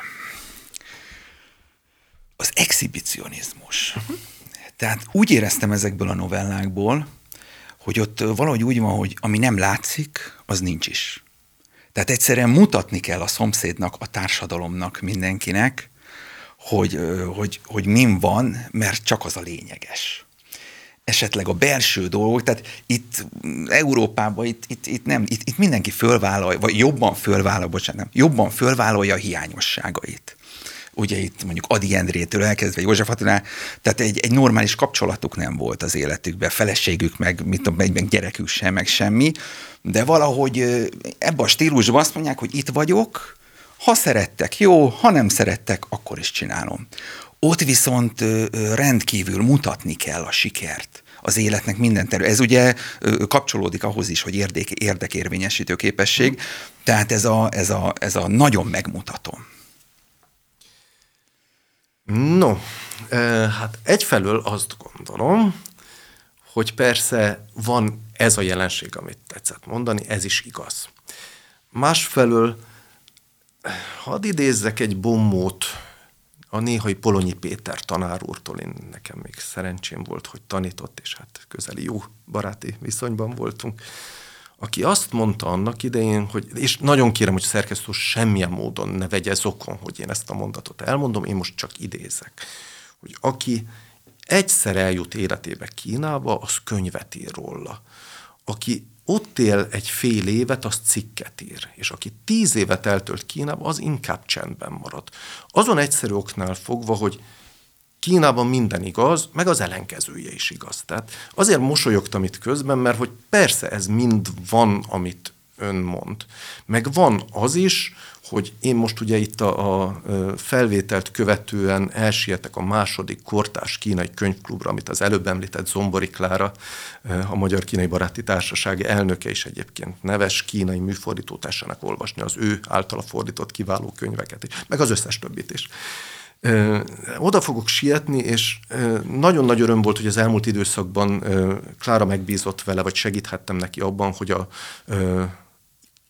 Az exhibicionizmus. Tehát úgy éreztem ezekből a novellákból, hogy ott valahogy úgy van, hogy ami nem látszik, az nincs is. Tehát egyszerűen mutatni kell a szomszédnak, a társadalomnak, mindenkinek, hogy, hogy, hogy min van, mert csak az a lényeges esetleg a belső dolgok, tehát itt Európában itt, itt, itt nem, itt, itt mindenki fölvállalja, vagy jobban fölvállalja, bocsánat, nem, jobban fölvállalja a hiányosságait. Ugye itt mondjuk Adi Endrétől elkezdve József Attilán, tehát egy, egy normális kapcsolatuk nem volt az életükben, feleségük meg, mit tudom, meg gyerekük sem, meg semmi, de valahogy ebbe a stílusban azt mondják, hogy itt vagyok, ha szerettek, jó, ha nem szerettek, akkor is csinálom. Ott viszont rendkívül mutatni kell a sikert az életnek minden terület. Ez ugye kapcsolódik ahhoz is, hogy érdek, érdekérvényesítő képesség, tehát ez a, ez, a, ez a nagyon megmutatom. No, hát egyfelől azt gondolom, hogy persze van ez a jelenség, amit tetszett mondani, ez is igaz. Másfelől, hadd idézzek egy bombót a néhai Polonyi Péter tanár úrtól, én nekem még szerencsém volt, hogy tanított, és hát közeli jó baráti viszonyban voltunk, aki azt mondta annak idején, hogy, és nagyon kérem, hogy szerkesztő semmilyen módon ne vegye zokon, hogy én ezt a mondatot elmondom, én most csak idézek, hogy aki egyszer eljut életébe Kínába, az könyvet ír róla. Aki ott él egy fél évet, az cikket ír. És aki tíz évet eltölt Kínába, az inkább csendben marad. Azon egyszerű oknál fogva, hogy Kínában minden igaz, meg az ellenkezője is igaz. Tehát azért mosolyogtam itt közben, mert hogy persze ez mind van, amit ön mond. Meg van az is, hogy én most ugye itt a, a felvételt követően elsietek a második kortás kínai könyvklubra, amit az előbb említett Zombori Klára, a Magyar Kínai Baráti Társaság elnöke is egyébként neves kínai műfordítótársának olvasni az ő általa fordított kiváló könyveket, meg az összes többit is. Oda fogok sietni, és nagyon nagy öröm volt, hogy az elmúlt időszakban Klára megbízott vele, vagy segíthettem neki abban, hogy a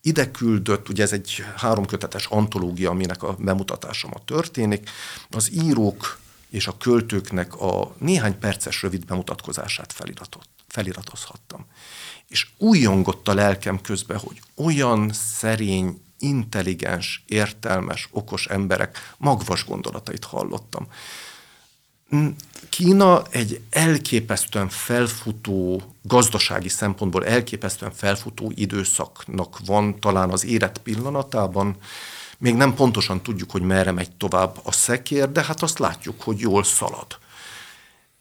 ide küldött, ugye ez egy háromkötetes antológia, aminek a bemutatása ma történik, az írók és a költőknek a néhány perces rövid bemutatkozását feliratot, feliratozhattam. És újongott a lelkem közben, hogy olyan szerény, intelligens, értelmes, okos emberek magvas gondolatait hallottam. Kína egy elképesztően felfutó, gazdasági szempontból elképesztően felfutó időszaknak van talán az élet pillanatában. Még nem pontosan tudjuk, hogy merre megy tovább a szekér, de hát azt látjuk, hogy jól szalad.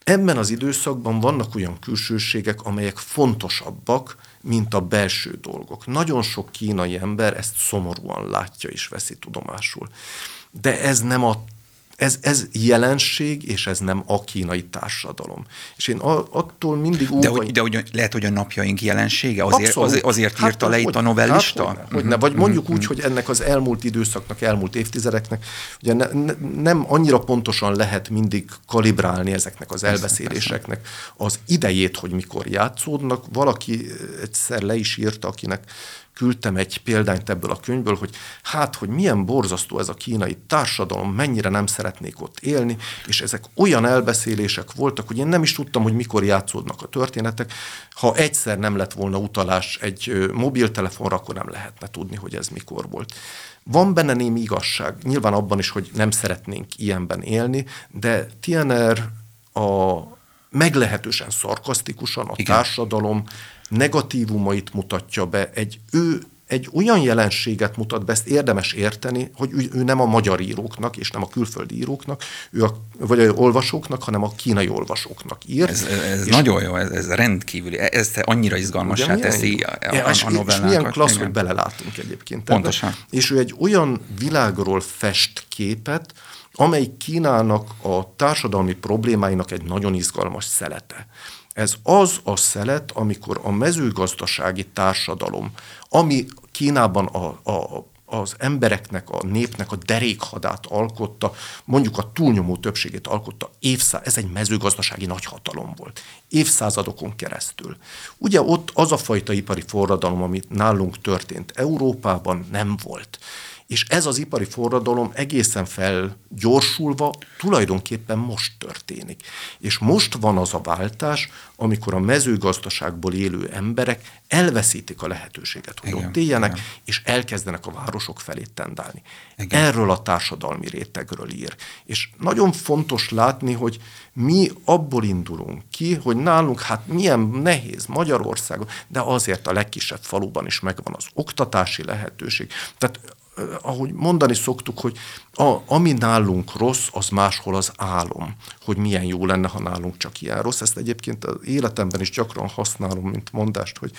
Ebben az időszakban vannak olyan külsőségek, amelyek fontosabbak, mint a belső dolgok. Nagyon sok kínai ember ezt szomorúan látja és veszi tudomásul. De ez nem a ez, ez jelenség, és ez nem a kínai társadalom. És én attól mindig úgy... De, hogy, de hogy lehet, hogy a napjaink jelensége? Azért, Abszolút. azért, azért hát, írta le itt a novellista? Hát, hogy, hogy ne, vagy mondjuk úgy, hogy ennek az elmúlt időszaknak, elmúlt évtizedeknek ugye ne, ne, nem annyira pontosan lehet mindig kalibrálni ezeknek az elbeszéléseknek az idejét, hogy mikor játszódnak. Valaki egyszer le is írta, akinek küldtem egy példányt ebből a könyvből, hogy hát, hogy milyen borzasztó ez a kínai társadalom, mennyire nem szeretnék ott élni, és ezek olyan elbeszélések voltak, hogy én nem is tudtam, hogy mikor játszódnak a történetek. Ha egyszer nem lett volna utalás egy mobiltelefonra, akkor nem lehetne tudni, hogy ez mikor volt. Van benne némi igazság, nyilván abban is, hogy nem szeretnénk ilyenben élni, de Tiener a meglehetősen szarkasztikusan a Igen. társadalom negatívumait mutatja be, egy ő egy olyan jelenséget mutat be, ezt érdemes érteni, hogy ő, ő nem a magyar íróknak, és nem a külföldi íróknak, ő a, vagy a olvasóknak, hanem a kínai olvasóknak ír. Ez, ez nagyon jó, ez, ez rendkívüli, ez annyira izgalmassá teszi a, a, a novellákat. És milyen klassz, hogy belelátunk egyébként. Pontosan. Ebbe. És ő egy olyan világról fest képet, amely Kínának a társadalmi problémáinak egy nagyon izgalmas szelete. Ez az a szelet, amikor a mezőgazdasági társadalom, ami Kínában a, a, az embereknek, a népnek a derékhadát alkotta, mondjuk a túlnyomó többségét alkotta, évszá, ez egy mezőgazdasági nagyhatalom volt, évszázadokon keresztül. Ugye ott az a fajta ipari forradalom, amit nálunk történt Európában, nem volt. És ez az ipari forradalom egészen felgyorsulva tulajdonképpen most történik. És most van az a váltás, amikor a mezőgazdaságból élő emberek elveszítik a lehetőséget, hogy igen, ott éljenek, igen. és elkezdenek a városok felé tendálni. Igen. Erről a társadalmi rétegről ír. És nagyon fontos látni, hogy mi abból indulunk ki, hogy nálunk hát milyen nehéz Magyarországon, de azért a legkisebb faluban is megvan az oktatási lehetőség. Tehát ahogy mondani szoktuk, hogy a, ami nálunk rossz, az máshol az álom, hogy milyen jó lenne, ha nálunk csak ilyen rossz. Ezt egyébként az életemben is gyakran használom, mint mondást, hogy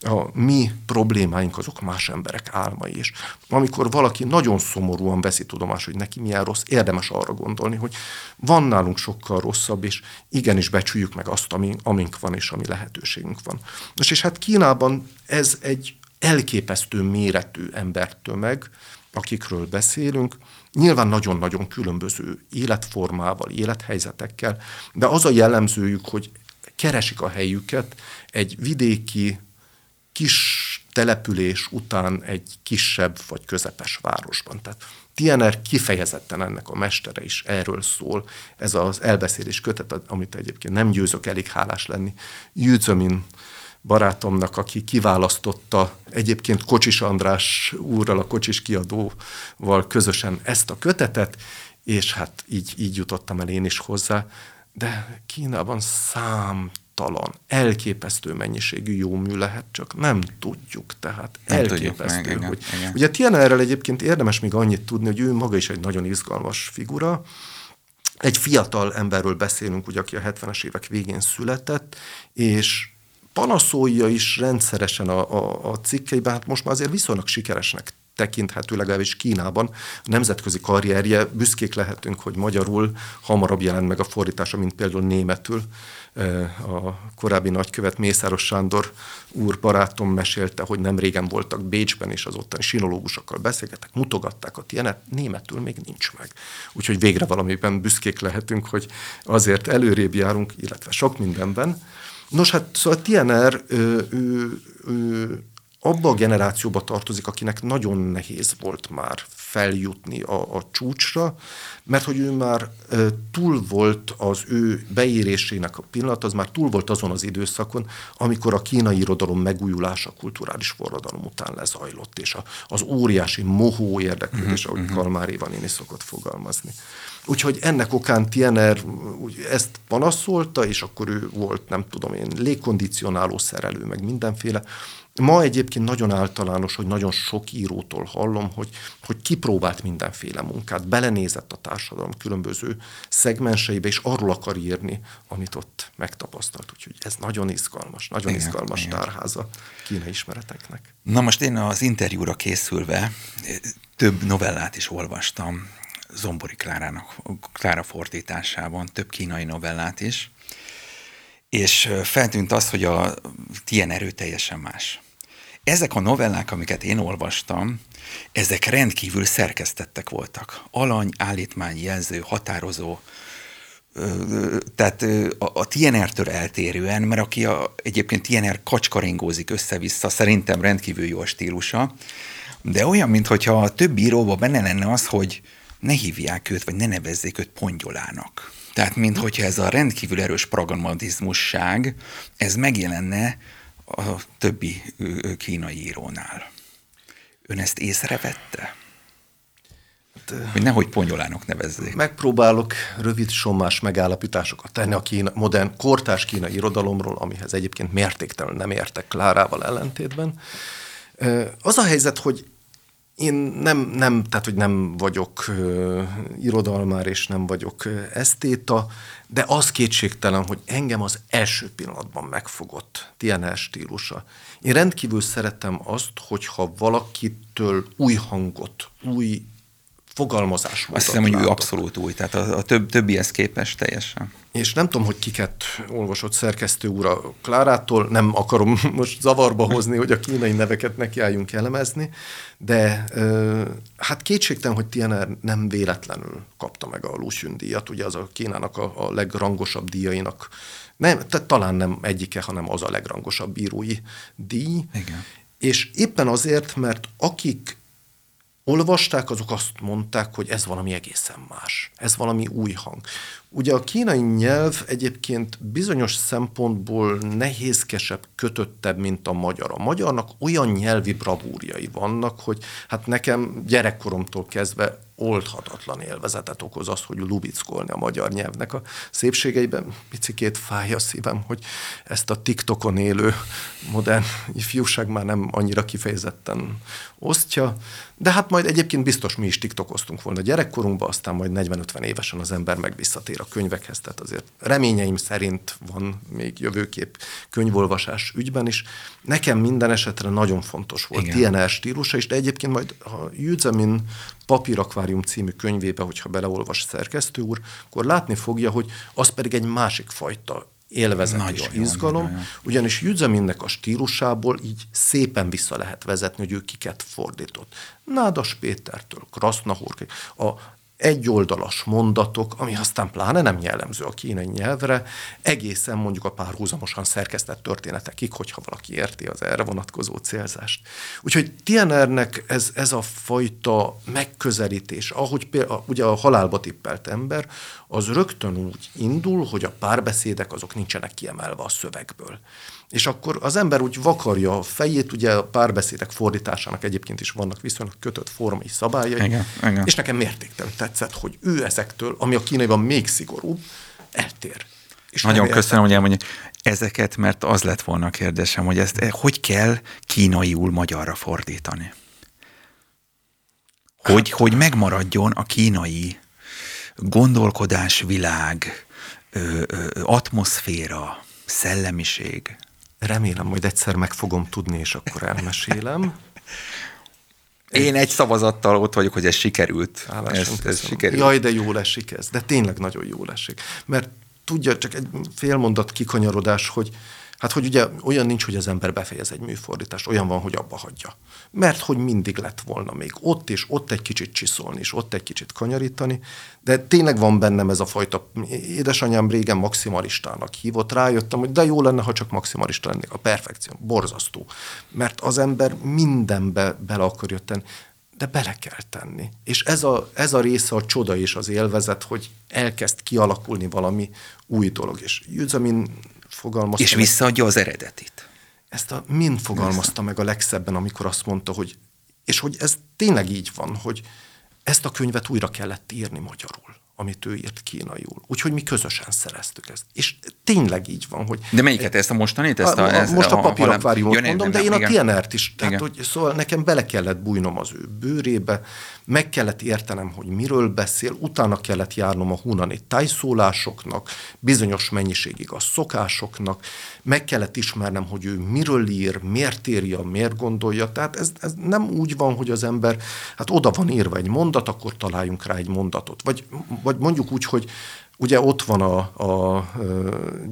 a mi problémáink azok más emberek álmai is. Amikor valaki nagyon szomorúan veszi tudomás, hogy neki milyen rossz, érdemes arra gondolni, hogy van nálunk sokkal rosszabb, és igenis becsüljük meg azt, ami, amink van, és ami lehetőségünk van. Most és hát Kínában ez egy elképesztő méretű embertömeg, akikről beszélünk, nyilván nagyon-nagyon különböző életformával, élethelyzetekkel, de az a jellemzőjük, hogy keresik a helyüket egy vidéki kis település után egy kisebb vagy közepes városban. Tehát Tiener kifejezetten ennek a mestere is erről szól. Ez az elbeszélés kötet, amit egyébként nem győzök elég hálás lenni. Jűzömin barátomnak, aki kiválasztotta egyébként Kocsis András úrral, a Kocsis kiadóval közösen ezt a kötetet, és hát így, így jutottam el én is hozzá. De Kínában számtalan, elképesztő mennyiségű jó mű lehet, csak nem tudjuk, tehát nem elképesztő. Tudjuk meg, hogy, igen, igen. Ugye Tienerrel egyébként érdemes még annyit tudni, hogy ő maga is egy nagyon izgalmas figura, egy fiatal emberről beszélünk, ugye, aki a 70-es évek végén született, és panaszolja is rendszeresen a, a, a cikkeiben, hát most már azért viszonylag sikeresnek tekinthető legalábbis Kínában. A nemzetközi karrierje, büszkék lehetünk, hogy magyarul hamarabb jelent meg a fordítása, mint például németül. A korábbi nagykövet Mészáros Sándor úr barátom mesélte, hogy nem régen voltak Bécsben, és az ottani sinológusokkal beszélgettek, mutogatták a ilyenet, németül még nincs meg. Úgyhogy végre valamiben büszkék lehetünk, hogy azért előrébb járunk, illetve sok mindenben. Nos, hát szóval TNR ő, ő, ő abba a generációba tartozik, akinek nagyon nehéz volt már feljutni a, a csúcsra, mert hogy ő már e, túl volt az ő beérésének a pillanat, az már túl volt azon az időszakon, amikor a kínai irodalom megújulása a kulturális forradalom után lezajlott, és a, az óriási mohó érdeklődés, uh-huh, ahogy uh-huh. Kalmár Évan is szokott fogalmazni. Úgyhogy ennek okán Tiener ezt panaszolta, és akkor ő volt, nem tudom én, légkondicionáló szerelő, meg mindenféle. Ma egyébként nagyon általános, hogy nagyon sok írótól hallom, hogy, hogy kipróbált mindenféle munkát, belenézett a társadalom különböző szegmenseibe, és arról akar írni, amit ott megtapasztalt. Úgyhogy ez nagyon izgalmas, nagyon igen, izgalmas igen. tárháza kínai ismereteknek. Na most én az interjúra készülve több novellát is olvastam Zombori Klárának, Klára fordításában, több kínai novellát is, és feltűnt az, hogy a ilyen erő teljesen más. Ezek a novellák, amiket én olvastam, ezek rendkívül szerkesztettek voltak. Alany, állítmány, jelző, határozó, tehát a, a TNR-től eltérően, mert aki a, egyébként TNR kacskaringózik össze-vissza, szerintem rendkívül jó a stílusa, de olyan, mintha a több íróban benne lenne az, hogy ne hívják őt, vagy ne nevezzék őt pongyolának. Tehát, mintha ez a rendkívül erős pragmatizmusság, ez megjelenne a többi kínai írónál. Ön ezt észrevette? Hát, hogy nehogy ponyolának nevezzék. Megpróbálok rövid sommás megállapításokat tenni a kína, modern, kortárs kínai irodalomról, amihez egyébként mértéktelen nem értek Klárával ellentétben. Az a helyzet, hogy én nem, nem, tehát hogy nem vagyok uh, irodalmár, és nem vagyok uh, esztéta, de az kétségtelen, hogy engem az első pillanatban megfogott TNR stílusa. Én rendkívül szeretem azt, hogyha valakitől új hangot, új fogalmazásmódot Azt hiszem, hogy ő abszolút új, tehát a, a több, többihez képest teljesen. És nem tudom, hogy kiket olvasott szerkesztő úr a Klárától, nem akarom most zavarba hozni, hogy a kínai neveket nekiálljunk elemezni, de hát kétségtelen, hogy Tiener nem véletlenül kapta meg a Lucian díjat, ugye az a Kínának a, a legrangosabb díjainak, nem, tehát talán nem egyike, hanem az a legrangosabb bírói díj. Igen. És éppen azért, mert akik olvasták, azok azt mondták, hogy ez valami egészen más, ez valami új hang. Ugye a kínai nyelv egyébként bizonyos szempontból nehézkesebb, kötöttebb, mint a magyar. A magyarnak olyan nyelvi bravúrjai vannak, hogy hát nekem gyerekkoromtól kezdve oldhatatlan élvezetet okoz az, hogy lubickolni a magyar nyelvnek a szépségeiben. Picikét fáj a szívem, hogy ezt a TikTokon élő modern ifjúság már nem annyira kifejezetten osztja, de hát majd egyébként biztos mi is TikTokoztunk volna gyerekkorunkban, aztán majd 40-50 évesen az ember meg visszatér a könyvekhez, tehát azért reményeim szerint van még jövőkép könyvolvasás ügyben is. Nekem minden esetre nagyon fontos volt Igen. TNR stílusa, és de egyébként majd ha Jüzemin Papírakvárium című könyvébe, hogyha beleolvas szerkesztő úr, akkor látni fogja, hogy az pedig egy másik fajta élvezet nagyon és izgalom, nagyon ugyanis Jüzeminnek a stílusából így szépen vissza lehet vezetni, hogy ő kiket fordított. Nádas Pétertől, Krasznahork, a egyoldalas mondatok, ami aztán pláne nem jellemző a kínai nyelvre, egészen mondjuk a párhuzamosan szerkesztett történetekig, hogyha valaki érti az erre vonatkozó célzást. Úgyhogy Tienernek ez, ez a fajta megközelítés, ahogy például, ugye a halálba tippelt ember, az rögtön úgy indul, hogy a párbeszédek azok nincsenek kiemelve a szövegből. És akkor az ember úgy vakarja a fejét, ugye a párbeszédek fordításának egyébként is vannak viszonylag kötött formai szabályai, igen, igen. és nekem mértéktelen tetszett, hogy ő ezektől, ami a kínaiban még szigorúbb, eltér. És Nagyon köszönöm, hogy elmondja ezeket, mert az lett volna a kérdésem, hogy ezt eh, hogy kell kínaiul magyarra fordítani? Hogy, hát, hogy megmaradjon a kínai gondolkodásvilág, ö, ö, atmoszféra, szellemiség. Remélem, hogy egyszer meg fogom tudni, és akkor elmesélem. Én egy szavazattal ott vagyok, hogy ez sikerült. Ez, ez sikerült. Jaj, de jól esik ez. De tényleg nagyon jól esik. Mert tudja, csak egy fél mondat kikanyarodás, hogy Hát, hogy ugye olyan nincs, hogy az ember befejez egy műfordítást, olyan van, hogy abba hagyja. Mert hogy mindig lett volna még ott, és ott egy kicsit csiszolni, és ott egy kicsit kanyarítani, de tényleg van bennem ez a fajta, édesanyám régen maximalistának hívott, rájöttem, hogy de jó lenne, ha csak maximalista lennék, a perfekció, borzasztó. Mert az ember mindenbe bele akarja tenni, de bele kell tenni. És ez a, ez a része a csoda és az élvezet, hogy elkezd kialakulni valami új dolog. És Jüzamin fogalmazta És visszaadja az eredetit. Ezt a mind fogalmazta meg a legszebben, amikor azt mondta, hogy és hogy ez tényleg így van, hogy ezt a könyvet újra kellett írni magyarul amit ő írt kínaiul. Úgyhogy mi közösen szereztük ezt. És tényleg így van, hogy... De melyiket, ezt a mostanit? Ezt a, a, a, most a, a papírakváriumot ja, mondom, nem, de én igen. a TNR-t is. Tehát, igen. hogy, szóval nekem bele kellett bújnom az ő bőrébe, meg kellett értenem, hogy miről beszél, utána kellett járnom a hunani tájszólásoknak, bizonyos mennyiségig a szokásoknak, meg kellett ismernem, hogy ő miről ír, miért írja, miért gondolja. Tehát ez, ez nem úgy van, hogy az ember, hát oda van írva egy mondat, akkor találjunk rá egy mondatot. Vagy, vagy mondjuk úgy, hogy Ugye ott van a, a, a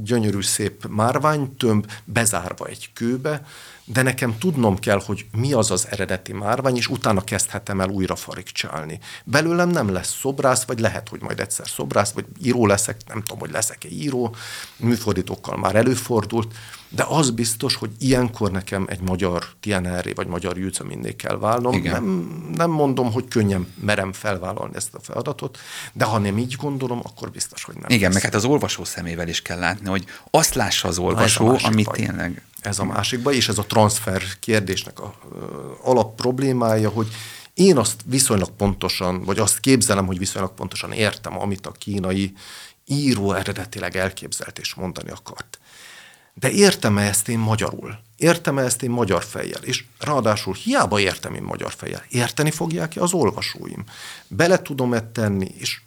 gyönyörű szép márványtömb bezárva egy kőbe, de nekem tudnom kell, hogy mi az az eredeti márvány, és utána kezdhetem el újra farigcsálni. Belőlem nem lesz szobrász, vagy lehet, hogy majd egyszer szobrász, vagy író leszek, nem tudom, hogy leszek-e író, műfordítókkal már előfordult, de az biztos, hogy ilyenkor nekem egy magyar TNR vagy magyar mindig kell válnom. Nem, nem mondom, hogy könnyen merem felvállalni ezt a feladatot, de ha nem így gondolom, akkor biztos, hogy nem. Igen, lesz. meg hát az olvasó szemével is kell látni, hogy azt lássa az olvasó, amit tényleg... Ez a másikba, és ez a transfer kérdésnek a, alap problémája, hogy Én azt viszonylag pontosan, vagy azt képzelem, hogy viszonylag pontosan értem, amit a kínai író eredetileg elképzelt és mondani akart. De értem-e ezt én magyarul? Értem-e ezt én magyar fejjel? És ráadásul hiába értem én magyar fejjel. Érteni fogják-e az olvasóim? Bele tudom-e tenni? És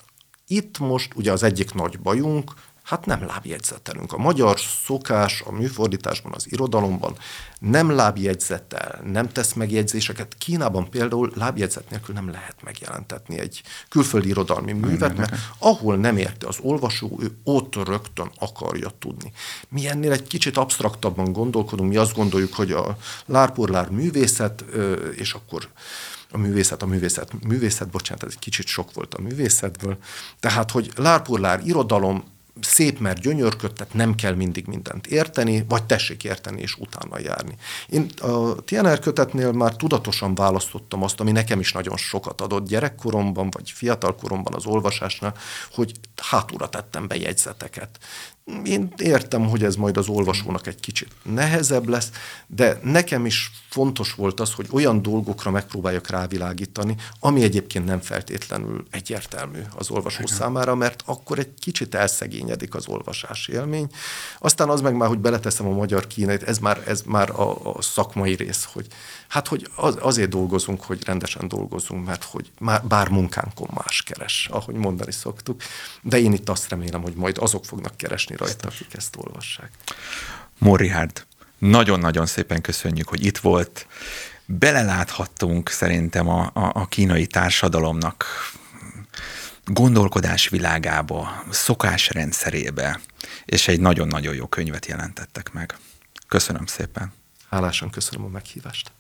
itt most ugye az egyik nagy bajunk, Hát nem lábjegyzetelünk. A magyar szokás a műfordításban, az irodalomban nem lábjegyzetel, nem tesz megjegyzéseket. Kínában például lábjegyzet nélkül nem lehet megjelentetni egy külföldi irodalmi művet, mert ahol nem érte az olvasó, ő ott rögtön akarja tudni. Mi ennél egy kicsit absztraktabban gondolkodunk, mi azt gondoljuk, hogy a lárpurlár művészet, és akkor a művészet, a művészet, művészet, bocsánat, ez egy kicsit sok volt a művészetből. Tehát, hogy lárpurlár irodalom, szép, mert gyönyörköd, nem kell mindig mindent érteni, vagy tessék érteni és utána járni. Én a TNR kötetnél már tudatosan választottam azt, ami nekem is nagyon sokat adott gyerekkoromban, vagy fiatalkoromban az olvasásnál, hogy hátulra tettem be jegyzeteket. Én értem, hogy ez majd az olvasónak egy kicsit nehezebb lesz, de nekem is fontos volt az, hogy olyan dolgokra megpróbáljak rávilágítani, ami egyébként nem feltétlenül egyértelmű az olvasó Igen. számára, mert akkor egy kicsit elszegényedik az olvasás élmény. Aztán az meg már, hogy beleteszem a magyar kínait, ez már, ez már a, a szakmai rész, hogy hát hogy az, azért dolgozunk, hogy rendesen dolgozunk, mert hogy már, bár munkánkon más keres, ahogy mondani szoktuk, de én itt azt remélem, hogy majd azok fognak keresni rajta, akik ezt olvassák. Morihárd, nagyon-nagyon szépen köszönjük, hogy itt volt. Beleláthattunk szerintem a, a, a kínai társadalomnak gondolkodás világába, szokásrendszerébe, és egy nagyon-nagyon jó könyvet jelentettek meg. Köszönöm szépen. Hálásan köszönöm a meghívást.